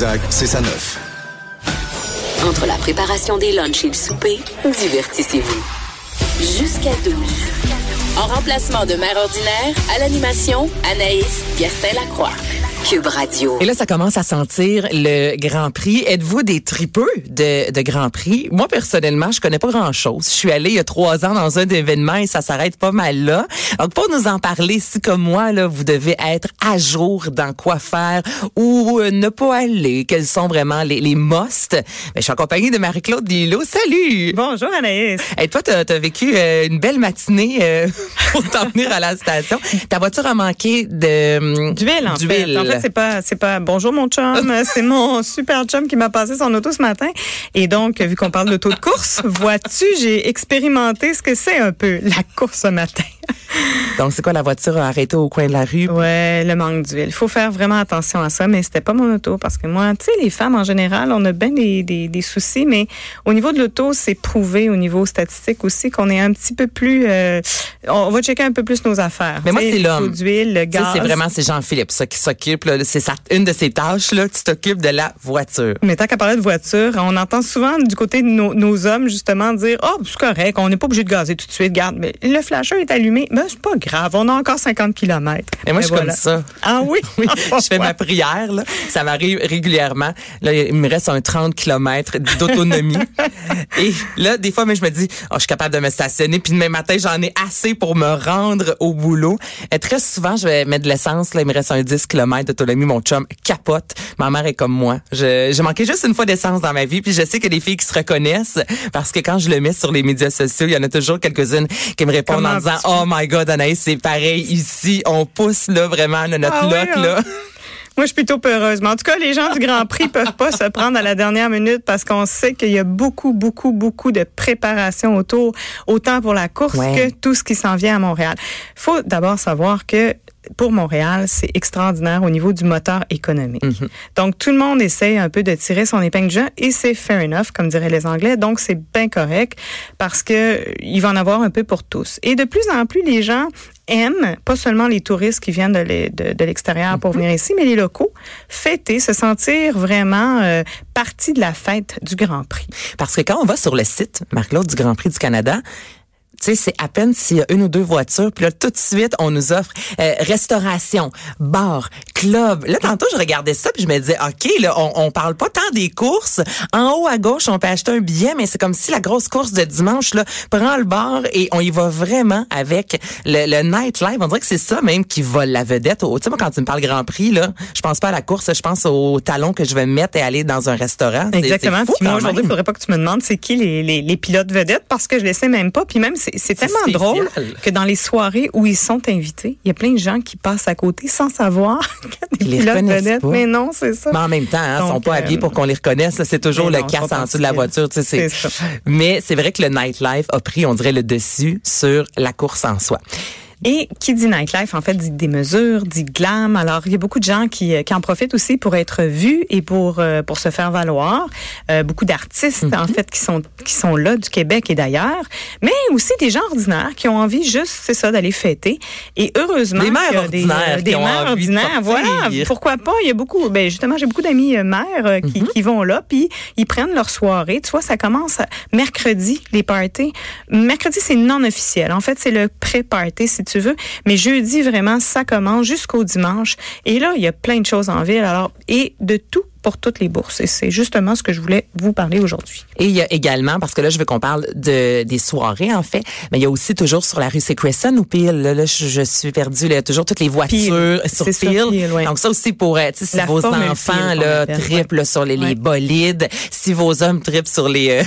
Zach, c'est ça neuf. Entre la préparation des lunchs et le souper, divertissez-vous. Jusqu'à 12. En remplacement de mère ordinaire, à l'animation, Anaïs Gertin-Lacroix. Cube Radio. Et là, ça commence à sentir le Grand Prix. Êtes-vous des tripeux de, de Grand Prix? Moi, personnellement, je connais pas grand-chose. Je suis allée il y a trois ans dans un événement et ça s'arrête pas mal là. Donc, pour nous en parler, si comme moi, là, vous devez être à jour dans quoi faire ou euh, ne pas aller, quels sont vraiment les, les musts, ben, je suis accompagnée de Marie-Claude Dilo. Salut! Bonjour Anaïs. Et toi, tu as, vécu euh, une belle matinée euh, pour t'en venir à la station. Ta voiture a manqué de hum, D'huile, en fait. En fait, c'est pas, c'est bonjour mon chum, c'est mon super chum qui m'a passé son auto ce matin. Et donc, vu qu'on parle d'auto de course, vois-tu, j'ai expérimenté ce que c'est un peu la course ce matin. Donc, c'est quoi la voiture arrêtée au coin de la rue? Ouais, le manque d'huile. Il faut faire vraiment attention à ça, mais c'était pas mon auto parce que moi, tu sais, les femmes en général, on a bien des, des, des soucis, mais au niveau de l'auto, c'est prouvé au niveau statistique aussi qu'on est un petit peu plus. euh, on va checker un peu plus nos affaires. Mais moi, c'est le l'homme. d'huile, le gaz. c'est vraiment c'est Jean-Philippe ça qui s'occupe c'est une de ses tâches là, tu t'occupes de la voiture. Mais tant qu'à parler de voiture, on entend souvent du côté de nos, nos hommes justement dire oh c'est correct, on n'est pas obligé de gazer tout de suite. Garde, mais le flasher est allumé, mais c'est pas grave, on a encore 50 km. Mais moi je suis comme ça. Ah oui, Oui, je fais ma prière là, ça m'arrive régulièrement. Là, il me reste un 30 km d'autonomie. Et là des fois mais je me dis oh, je suis capable de me stationner puis demain matin j'en ai assez pour me rendre au boulot. Et très souvent je vais mettre de l'essence là, il me reste un 10 km d'autonomie, mon chum capote. Ma mère est comme moi. Je j'ai manqué juste une fois d'essence dans ma vie puis je sais que les filles qui se reconnaissent parce que quand je le mets sur les médias sociaux, il y en a toujours quelques-unes qui me répondent Comment en disant? "Oh my god Anaïs, c'est pareil ici, on pousse là vraiment notre Ah loc hein? là." Moi, je suis plutôt peureuse. Mais en tout cas, les gens du Grand Prix peuvent pas se prendre à la dernière minute parce qu'on sait qu'il y a beaucoup, beaucoup, beaucoup de préparation autour, autant pour la course Ouais. que tout ce qui s'en vient à Montréal. faut d'abord savoir que pour Montréal, c'est extraordinaire au niveau du moteur économique. Donc, tout le monde essaie un peu de tirer son épingle du jeu et c'est fair enough, comme diraient les Anglais. Donc, c'est bien correct parce que euh, il va en avoir un peu pour tous. Et de plus en plus, les gens aiment, pas seulement les touristes qui viennent de l'e- de- de l'extérieur pour venir ici, mais les locaux, fêter, se sentir vraiment euh, partie de la fête du Grand Prix. Parce que quand on va sur le site, Marc-Claude du Grand Prix du Canada, tu sais, c'est à peine s'il y a une ou deux voitures, puis là, tout de suite, on nous offre euh, restauration, bar, club. Là, tantôt, je regardais ça, puis je me disais, OK, là, on, on parle pas tant des courses. En haut à gauche, on peut acheter un billet, mais c'est comme si la grosse course de dimanche, là, prend le bar et on y va vraiment avec le, le nightlife. On dirait que c'est ça même qui vole la vedette. Tu sais, moi, quand tu me parles Grand Prix, là, je pense pas à la course, je pense au talon que je vais me mettre et aller dans un restaurant. Exactement. fou Puis moi, aujourd'hui, il faudrait pas que tu me demandes c'est qui les, les, les pilotes vedettes parce que je les sais même pas. Puis même, c'est tellement spécial. drôle que dans les soirées où ils sont invités, il y a plein de gens qui passent à côté sans savoir qu'il y a des les pilotes vedettes. pas. Mais non, c'est ça. Mais en même temps, hein, ils sont Donc, pas habillés euh, pour qu'on les reconnaisse. C'est toujours le non, casse sont en dessous de la voiture. tu sais. Mais c'est vrai que le nightlife a pris, on dirait, le dessus sur la course en soi. Et qui dit nightlife, en fait, dit des mesures, dit glam. Alors, il y a beaucoup de gens qui, euh, qui en profitent aussi pour être vus et pour euh, pour se faire valoir. Euh, beaucoup d'artistes, en fait, qui sont qui sont là du Québec et d'ailleurs, mais aussi des gens ordinaires qui ont envie juste, c'est ça, d'aller fêter. Et heureusement, Des mères a ordinaires des, qui ont mères ordinaires. Voilà, pourquoi pas? Il y a beaucoup. Ben justement, j'ai beaucoup d'amis euh, mères euh, qui, Mm-hmm. qui vont là, puis ils prennent leur soirée. Tu vois, ça commence mercredi les parties. Mercredi, c'est non officiel. En fait, c'est le pré-party si tu veux, mais jeudi vraiment, ça commence jusqu'au dimanche. Et là, il y a plein de choses en ville. Alors et de tout pour toutes les bourses. Et c'est justement ce que je voulais vous parler aujourd'hui. Et il y a également, parce que là, je veux qu'on parle de des soirées, en fait, mais il y a aussi toujours sur la rue, c'est Crescent ou Peel? Là, là, je, je suis perdue. Là, il y a toujours toutes les voitures Peel. sur Peel. Ouais. Donc ça aussi pour, euh, tu sais, si La vos enfants Peel, là trippent là, sur les, les Ouais. bolides, si vos hommes trippent sur les, euh,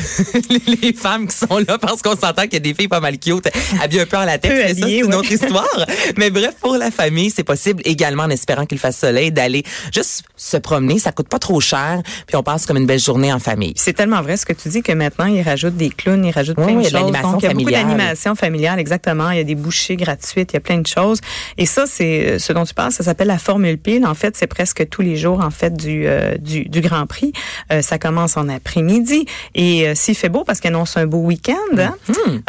les, femmes qui sont là, parce qu'on s'entend qu'il y a des filles pas mal cute, habillées un peu en mais ça, c'est une ouais. autre histoire. mais bref, pour la famille, c'est possible également en espérant qu'il fasse soleil d'aller juste se promener. Ça coûte pas trop cher, puis on passe comme une belle journée en famille. C'est tellement vrai ce que tu dis que maintenant, ils rajoutent des clowns, ils rajoutent Oui, plein oui, de il y a de choses. Donc, il y a beaucoup d'animation familiale, exactement. Il y a des bouchées gratuites, il y a plein de choses. Et ça, c'est euh, ce dont tu parles, ça s'appelle la Formule Pile. En fait, c'est presque tous les jours, en fait, du, euh, du, du Grand Prix. Euh, ça commence en après-midi. Et euh, s'il fait beau, parce qu'il annonce un beau week-end, hein,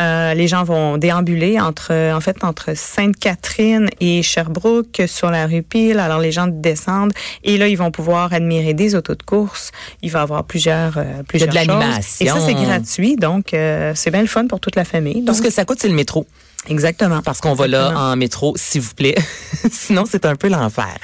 euh, les gens vont déambuler entre, en fait, entre Sainte-Catherine et Sherbrooke sur la rue Pile. Alors, les gens descendent et là, ils vont pouvoir admirer des des autos de course, il va y avoir plusieurs, euh, plusieurs de choses. Et ça, c'est gratuit, donc euh, c'est bien le fun pour toute la famille. Tout Donc, ce que ça coûte, c'est le métro. Exactement. Parce qu'on va là en métro, s'il vous plaît. Sinon, c'est un peu l'enfer.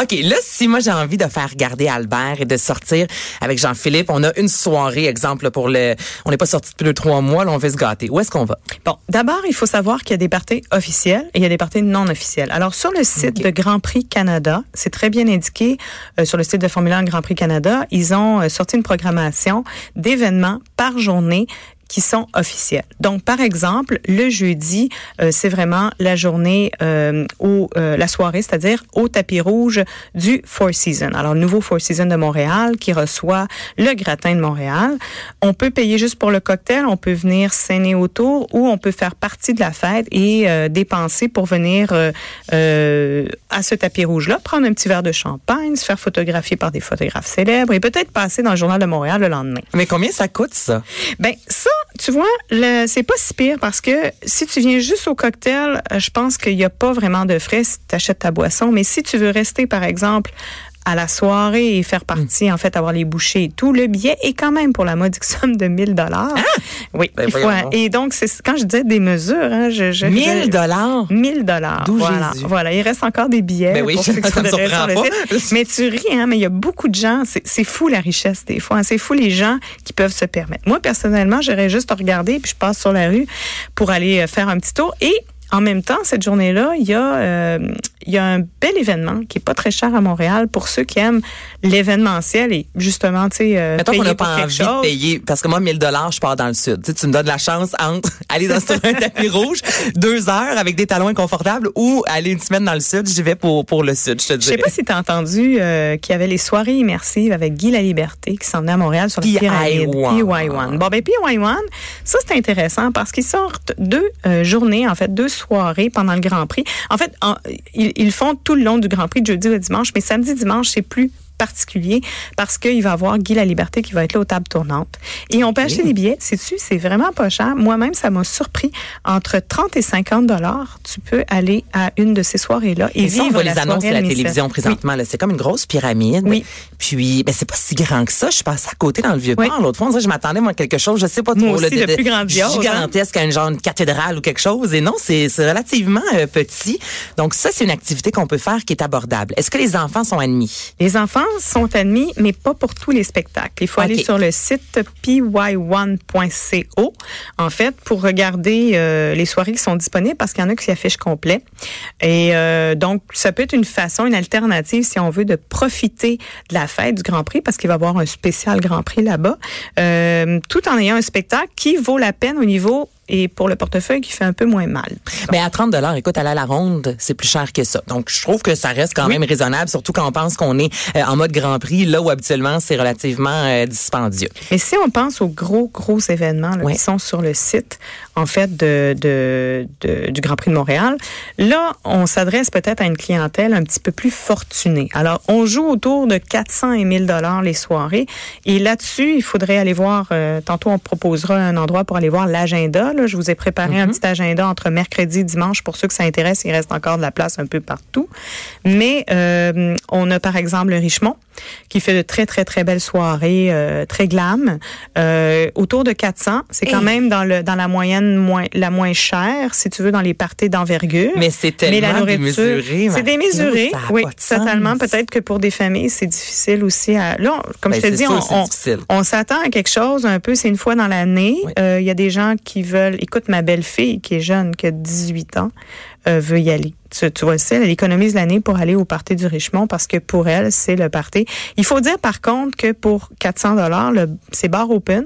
OK, là, si moi j'ai envie de faire regarder Albert et de sortir avec Jean-Philippe, on a une soirée, exemple, pour le... On n'est pas sorti depuis deux, trois mois, là, on veut se gâter. Où est-ce qu'on va? Bon, d'abord, il faut savoir qu'il y a des parties officielles et il y a des parties non officielles. Alors, sur le site de Grand Prix Canada, c'est très bien indiqué euh, sur le site de Formule 1 Grand Prix Canada, ils ont euh, sorti une programmation d'événements par journée qui sont officiels. Donc, par exemple, le jeudi, euh, c'est vraiment la journée euh, au euh, la soirée, c'est-à-dire au tapis rouge du Four Seasons. Alors, le nouveau Four Seasons de Montréal qui reçoit le gratin de Montréal. On peut payer juste pour le cocktail, on peut venir scéner autour ou on peut faire partie de la fête et euh, dépenser pour venir euh, euh, à ce tapis rouge-là, prendre un petit verre de champagne, se faire photographier par des photographes célèbres et peut-être passer dans le journal de Montréal le lendemain. Mais combien ça coûte, ça? Ben ça, tu vois, c'est pas si pire parce que si tu viens juste au cocktail, euh, je pense qu'il n'y a pas vraiment de frais si tu achètes ta boisson. Mais si tu veux rester, par exemple, à la soirée et faire partie, en fait, avoir les bouchées et tout, le billet est quand même pour la modique somme de 1000 dollars. Oui, Ben, il faut- et donc c'est quand je disais des mesures, hein, je, je 1000 je- dollars? 1000 dollars. Voilà, Jésus. voilà. Il reste encore des billets. Ben oui, pour ceux qui sur le pas. site. Mais tu ris, hein, mais il y a beaucoup de gens. C'est fou la richesse des fois. hein. C'est fou les gens qui peuvent se permettre. Moi, personnellement, j'aurais juste à regarder puis je passe sur la rue pour aller euh, faire un petit tour. Et en même temps, cette journée-là, il y a euh, il y a un bel événement qui est pas très cher à Montréal pour ceux qui aiment l'événementiel et justement, tu sais, euh, Mettons qu'on payer n'a pas envie de payer, parce que moi, 1000 dollars, je pars dans le sud. Tu, me donnes la chance entre aller dans un tapis rouge, deux heures avec des talons inconfortables, ou aller une semaine dans le sud, j'y vais pour, pour le sud, je te Je sais pas si tu as entendu euh, qu'il y avait les soirées immersives avec Guy La Liberté qui s'en venait à Montréal sur la PI1. pyramide. PY1. Bon, ben PY1, ça c'est intéressant parce qu'ils sortent deux euh, journées, en fait, deux soirées pendant le Grand Prix. En fait, ils, ils font tout le long du Grand Prix, de jeudi au dimanche, mais samedi, dimanche, c'est plus particulier parce qu'il va y avoir Guy La Liberté qui va être là aux tables tournantes. Et on peut acheter des billets, sais-tu, c'est vraiment pas cher. Moi-même, ça m'a surpris. Entre 30 et 50 dollars, tu peux aller à une de ces soirées-là et, Et ça, on voit la les annonces à la télévision présentement. là. C'est comme une grosse pyramide. Oui. Puis, ben, c'est pas si grand que ça. Je suis passée à côté dans le Vieux-Port Oui. l'autre fois. On dirait je m'attendais, moi, à quelque chose, je sais pas trop. Moi là, aussi, de plus grandiose, hein. Gigantesque, à une genre de cathédrale ou quelque chose. Et non, c'est c'est relativement euh, petit. Donc, ça, c'est une activité qu'on peut faire qui est abordable. Est-ce que les enfants sont admis? Les enfants sont admis, mais pas pour tous les spectacles. Il faut aller sur le site py1.co, en fait, pour regarder euh, les soirées qui sont disponibles, parce qu'il y en a qui s'y affichent complet. Et euh, donc, ça peut être une façon, une alternative, si on veut, de profiter de la fête du Grand Prix, parce qu'il va y avoir un spécial Grand Prix là-bas, euh, tout en ayant un spectacle qui vaut la peine au niveau et pour le portefeuille qui fait un peu moins mal. Mais à 30 dollars, écoute, aller à la ronde, c'est plus cher que ça. Donc, je trouve que ça reste quand même raisonnable, surtout quand on pense qu'on est euh, en mode Grand Prix, là où habituellement c'est relativement euh, dispendieux. Mais si on pense aux gros, gros événements là, qui sont sur le site, en fait, de, de, de- du Grand Prix de Montréal, là, on s'adresse peut-être à une clientèle un petit peu plus fortunée. Alors, on joue autour de 400 et 1000 dollars les soirées. Et là-dessus, il faudrait aller voir, euh, tantôt on proposera un endroit pour aller voir l'agenda. Là. Je vous ai préparé un petit agenda entre mercredi et dimanche. Pour ceux que ça intéresse, il reste encore de la place un peu partout. Mais euh, on a, par exemple, le Richemont, qui fait de très, très, très belles soirées, euh, très glam. Euh, autour de 400. C'est quand même dans, le, dans la moyenne moins, la moins chère, si tu veux, dans les parties d'envergure. Mais c'est Mais la tellement nourriture, démesuré. c'est démesuré, oui, totalement. Peut-être que pour des familles, c'est difficile aussi à. Là, on- comme Ben, je te dis, sûr, on, s'attend à quelque chose un peu. C'est une fois dans l'année. Oui. Euh, Il y a des gens qui veulent. Écoute, ma belle-fille qui est jeune, qui a 18 ans, euh, veut y aller. Tu, vois le elle économise l'année pour aller au party du Richemont parce que pour elle, c'est le party. Il faut dire par contre que pour 400 dollars, c'est bar open.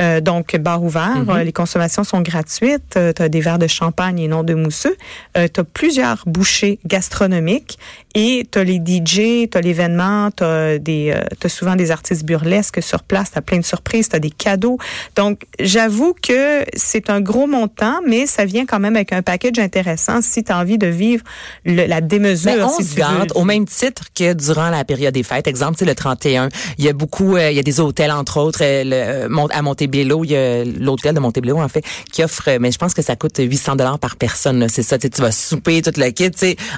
Euh, donc, bar ouvert, Mhm. euh, les consommations sont gratuites. tu as des verres de champagne et non de mousseux. tu as plusieurs bouchées gastronomiques et tu as les DJ, tu as l'événement, tu as, des, euh, t'as souvent des artistes burlesques sur place, tu as plein de surprises, tu as des cadeaux. Donc, j'avoue que c'est un gros montant, mais ça vient quand même avec un package intéressant si tu as envie de vivre le- la démesure. Ben, on si se tu veux. garde au même titre que durant la période des fêtes. Exemple, le 31, il y a beaucoup, euh, il y a des hôtels entre autres euh, le, euh, à Montébéliard Montebello, il y a l'hôtel de Montebello en fait qui offre, mais je pense que ça coûte 800 dollars par personne. C'est ça, tu vas souper toute le kit.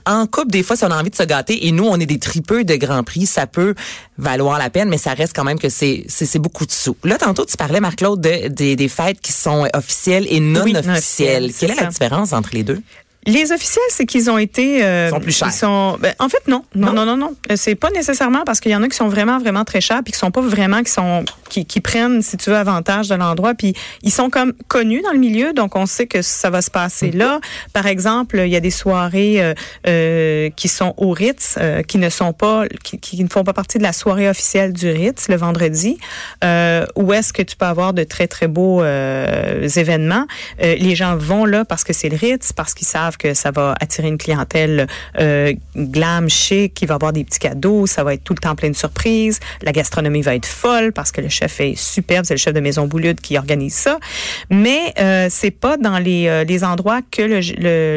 En couple, des fois, si on a envie de se gâter, et nous, on est des tripeux de Grand Prix, ça peut valoir la peine, mais ça reste quand même que c'est c'est beaucoup de sous. Là, tantôt, tu parlais, Marc-Claude, de, des, des fêtes qui sont officielles et non officielles. Quelle est la différence entre les deux? Les officiels, c'est qu'ils ont été. Euh, ils sont plus chers. Ils sont, ben, en fait, non, non, non, non, non. Euh, c'est pas nécessairement parce qu'il y en a qui sont vraiment, vraiment très chers, puis qui sont pas vraiment, qui sont, qui, qui prennent, si tu veux, avantage de l'endroit, puis ils sont comme connus dans le milieu, donc on sait que ça va se passer mm-hmm. là. Par exemple, il y a des soirées euh, euh qui sont au Ritz, euh, qui ne sont pas, qui, qui, ne font pas partie de la soirée officielle du Ritz le vendredi, euh, où est-ce que tu peux avoir de très, très beaux événements. les gens vont là parce que c'est le Ritz, parce qu'ils savent que ça va attirer une clientèle euh, glam, chic, qui va avoir des petits cadeaux, ça va être tout le temps plein de surprises. La gastronomie va être folle parce que le chef est superbe, c'est le chef de Maison Boulude qui organise ça. Mais euh, c'est pas dans les, euh, les endroits que le,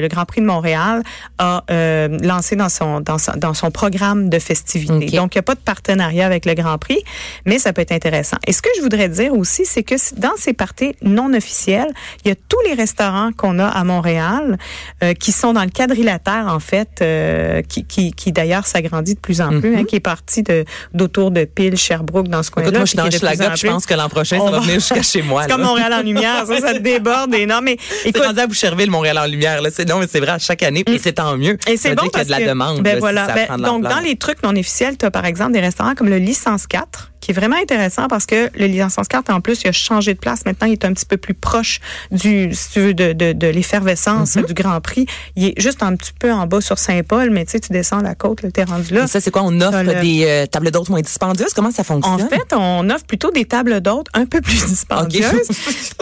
le, Grand Prix de Montréal a euh, lancé dans son, dans, son, dans son programme de festivités. Donc, il n'y a pas de partenariat avec le Grand Prix, mais ça peut être intéressant. Et ce que je voudrais dire aussi, c'est que dans ces parties non officielles, il y a tous les restaurants qu'on a à Montréal euh, qui sont dans le quadrilatère, en fait, euh, qui, qui, qui d'ailleurs s'agrandit de plus en plus, hein, mhm. qui est parti de d'autour de Pile, Sherbrooke, dans ce coin-là. Moi, je suis dans je pense que l'an prochain, ça va venir jusqu'à chez moi. C'est comme Montréal en lumière, ça, ça déborde énorme. Mais écoute, rendu à Boucherville, Montréal en lumière. Là. C'est, non, mais c'est vrai, chaque année, et mm. c'est tant mieux. Et c'est bon qu'il y a de la demande. Ben voilà. Ben, donc, dans les trucs non officiels, tu as par exemple des restaurants comme le Licence 4, qui est vraiment intéressant parce que le licence carte, en plus, il a changé de place. Maintenant, il est un petit peu plus proche du, si tu veux, de, de, de l'effervescence mm-hmm. du Grand Prix. Il est juste un petit peu en bas sur Saint-Paul, mais tu sais, tu descends la côte, tu es rendu là. Et ça, c'est quoi? On offre des euh, tables d'hôtes moins dispendieuses? Comment ça fonctionne? En fait, on offre plutôt des tables d'hôtes un peu plus dispendieuses.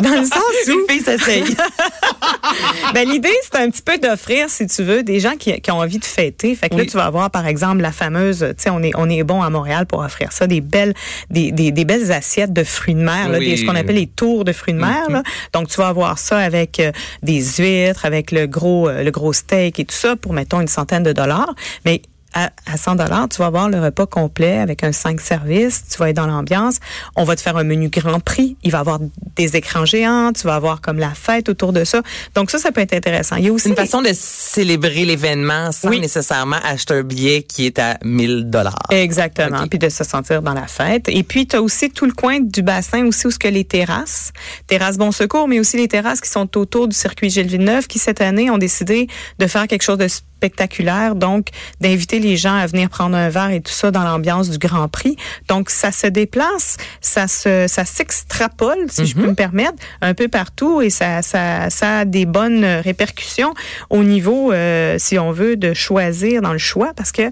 dans le sens où... Les filles ben, l'idée, c'est un petit peu d'offrir, si tu veux, des gens qui, qui, ont envie de fêter. Fait que là, tu vas avoir, par exemple, la fameuse, tu sais, on est, on est bon à Montréal pour offrir ça, des belles, des, des, des belles assiettes de fruits de mer, là, des, ce qu'on appelle les tours de fruits de mer. Là. Donc, tu vas avoir ça avec euh, des huîtres, avec le gros, euh, le gros steak et tout ça pour, mettons, une centaine de dollars. Mais à, 100 dollars, tu vas avoir le repas complet avec un 5 services, tu vas être dans l'ambiance. On va te faire un menu grand prix, il va y avoir des écrans géants, tu vas avoir comme la fête autour de ça. Donc ça ça peut être intéressant. Il y a aussi une façon de célébrer l'événement sans nécessairement acheter un billet qui est à 1000 dollars. Exactement, puis de se sentir dans la fête. Et puis tu as aussi tout le coin du bassin aussi où ce que les terrasses, terrasses Bon Secours, mais aussi les terrasses qui sont autour du circuit Gilles Villeneuve qui cette année ont décidé de faire quelque chose de spectaculaire, donc d'inviter les gens à venir prendre un verre et tout ça dans l'ambiance du Grand Prix. Donc ça se déplace, ça se ça s'extrapole, si je peux mhm. me permettre, un peu partout et ça ça ça a des bonnes répercussions au niveau, euh, si on veut, de choisir dans le choix, parce que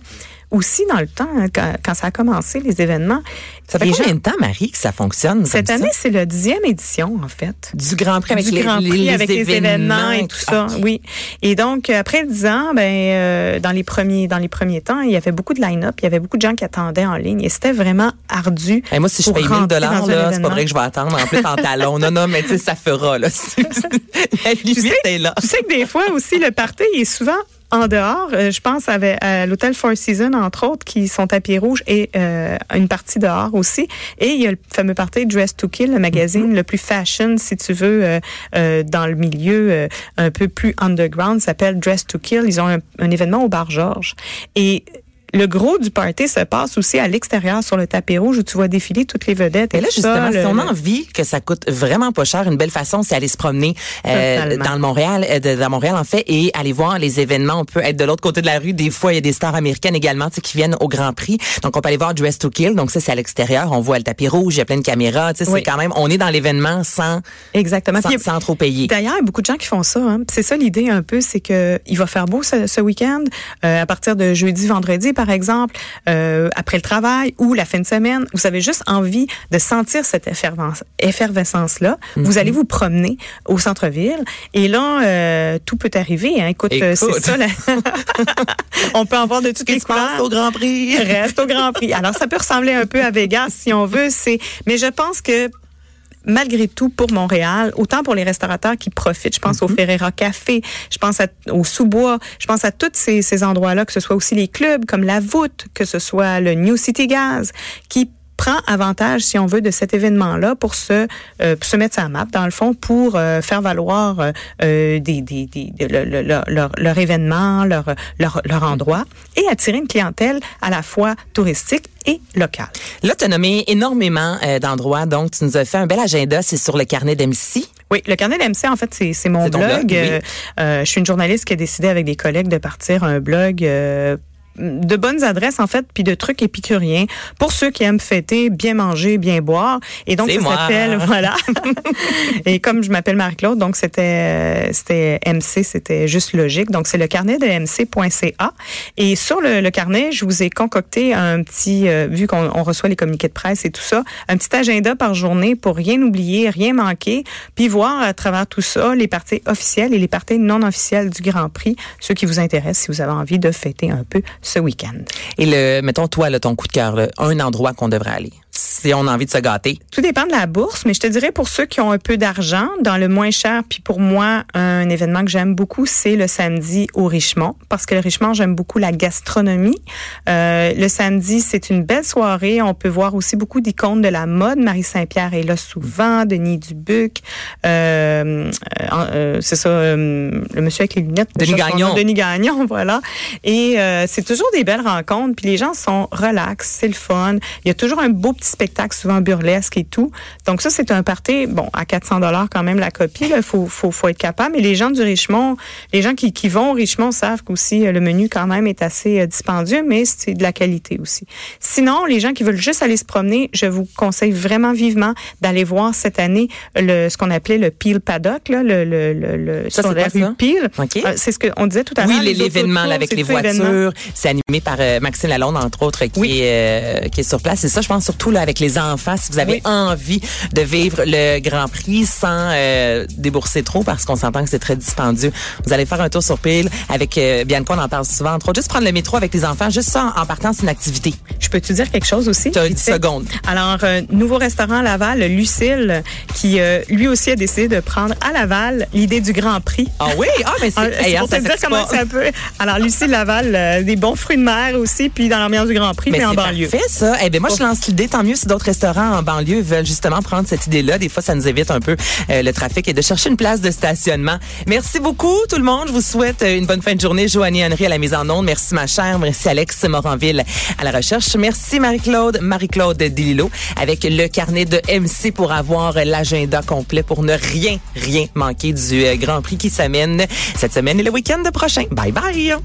aussi dans le temps, hein, quand, ça a commencé, les événements. Ça fait combien de temps, Marie, que ça fonctionne? Cette année, c'est la dixième édition, en fait. Du Grand Prix, avec du les, Grand Prix, avec les événements, et tout ça. Oui. Et donc, après dix ans, ben, euh, dans les premiers, dans les premiers temps, il y avait beaucoup de line-up, il y avait beaucoup de gens qui attendaient en ligne et c'était vraiment ardu. Et moi, si je paye 1000 dollars, là, c'est pas vrai que je vais attendre en plus en talon. Non, non, mais tu sais, ça fera, là. la limite tu sais, est là. Tu sais que des fois aussi, le party est souvent en dehors, euh, je pense à l'hôtel Four Seasons, entre autres, qui sont à pied rouge et euh, une partie dehors aussi. Et il y a le fameux party Dress to Kill, le magazine mm-hmm. le plus fashion, si tu veux, euh, dans le milieu un peu plus underground, s'appelle Dress to Kill. Ils ont un, un événement au Bar Georges. Et le gros du party se passe aussi à l'extérieur sur le tapis rouge où tu vois défiler toutes les vedettes. Et, là, justement, si on a envie que ça coûte vraiment pas cher, une belle façon, c'est aller se promener euh, dans le Montréal, euh, dans Montréal en fait, et aller voir les événements. On peut être de l'autre côté de la rue. Des fois, il y a des stars américaines également qui viennent au Grand Prix. Donc, on peut aller voir Dress to Kill. Donc, ça, c'est à l'extérieur. On voit le tapis rouge, il y a plein de caméras. C'est quand même, on est dans l'événement sans, Exactement. Sans, trop payer. D'ailleurs, il y a beaucoup de gens qui font ça. Hein. C'est ça l'idée un peu, c'est que il va faire beau ce, ce week-end. Euh, à partir de jeudi, vendredi, par exemple. Euh, après le travail ou la fin de semaine, vous avez juste envie de sentir cette effervescence-là, vous mhm. allez vous promener au centre-ville et là, euh, tout peut arriver. Hein. Écoute, euh, c'est ça. on peut en voir de toutes les couleurs. Reste au Grand Prix? Reste au Grand Prix. Alors, ça peut ressembler un peu à Vegas si on veut. C'est, mais je pense que malgré tout pour Montréal, autant pour les restaurateurs qui profitent, je pense au mhm. Ferreira Café, je pense au Sous-Bois, je pense à tous ces, ces endroits-là, que ce soit aussi les clubs comme la Voûte, que ce soit le New City Gas, qui prend avantage, si on veut, de cet événement-là pour se, euh, se mettre sa map, dans le fond, pour euh, faire valoir euh, des, des, des, leur, leur, événement, leur, leur, leur endroit et attirer une clientèle à la fois touristique et locale. Là, tu as nommé énormément d'endroits, donc tu nous as fait un bel agenda, c'est sur le carnet d'MC. Oui, le carnet d'MC, en fait, c'est mon blog. je suis une journaliste qui a décidé avec des collègues de partir un blog de bonnes adresses en fait puis de trucs épicuriens pour ceux qui aiment fêter, bien manger, bien boire et donc ça s'appelle voilà. et comme je m'appelle Marie-Claude donc c'était c'était MC, c'était juste logique. Donc c'est le carnet de mc.ca et sur le, carnet, je vous ai concocté un petit euh, vu qu'on reçoit les communiqués de presse et tout ça, un petit agenda par journée pour rien oublier, rien manquer, puis voir à travers tout ça les parties officielles et les parties non officielles du Grand Prix, ceux qui vous intéressent si vous avez envie de fêter un peu ce week-end. Et le, mettons, toi, ton coup de cœur, un endroit qu'on devrait aller si on a envie de se gâter? Tout dépend de la bourse, mais je te dirais pour ceux qui ont un peu d'argent, dans le moins cher, puis pour moi, un événement que j'aime beaucoup, c'est le samedi au Richemont, parce que le Richemont, j'aime beaucoup la gastronomie. Euh, le samedi, c'est une belle soirée. On peut voir aussi beaucoup d'icônes de la mode. Marie Saint-Pierre est là souvent, Denis Dubuc, euh, euh, c'est ça, euh, le monsieur avec les lunettes. Denis Gagnon. Denis Gagnon, voilà. Et euh, c'est toujours des belles rencontres, puis les gens sont relax, c'est le fun. Il y a toujours un beau petit spectacle, souvent burlesque et tout. Donc ça, c'est un party, bon, à 400 dollars quand même la copie. Il faut, faut, faut être capable. Mais les gens du Richemont, les gens qui, qui vont au Richemont savent qu'aussi euh, le menu quand même est assez euh, dispendieux, mais c'est de la qualité aussi. Sinon, les gens qui veulent juste aller se promener, je vous conseille vraiment vivement d'aller voir cette année le, ce qu'on appelait le Peel Paddock, là, le, le, le, ça, sur la rue Peel. Euh, c'est ce qu'on disait tout à l'heure. Oui, l'événement avec les voitures. C'est animé par Maxime Lalonde, entre autres, qui, est, qui est sur place. C'est ça, je pense, surtout là, avec les enfants, si vous avez envie de vivre le Grand Prix sans euh, débourser trop, parce qu'on s'entend que c'est très dispendieux, vous allez faire un tour sur pile avec euh, Bianca, on en parle souvent, entre autres, juste prendre le métro avec les enfants, juste ça en, partant, c'est une activité. Je peux te dire quelque chose aussi? Tu as 10 secondes. Alors, euh, nouveau restaurant à Laval, Lucille, qui euh, lui aussi a décidé de prendre à Laval l'idée du Grand Prix. Ah oui? Ah, mais c'est... Ah, hey, pour te dire comment peu... Alors, Lucille Laval, des bons fruits de mer aussi, puis dans l'ambiance du Grand Prix, mais, en banlieue. Fait ça. Eh bien, moi, je lance l'idée, mieux si d'autres restaurants en banlieue veulent justement prendre cette idée-là. Des fois, ça nous évite un peu euh, le trafic et de chercher une place de stationnement. Merci beaucoup, tout le monde. Je vous souhaite une bonne fin de journée. Joanie Henry à la mise en onde. Merci, ma chère. Merci, Alex Moranville à la recherche. Merci, Marie-Claude. Marie-Claude Delilo avec le carnet de MC pour avoir l'agenda complet pour ne rien, rien manquer du euh, Grand Prix qui s'amène cette semaine et le week-end prochain. Bye bye.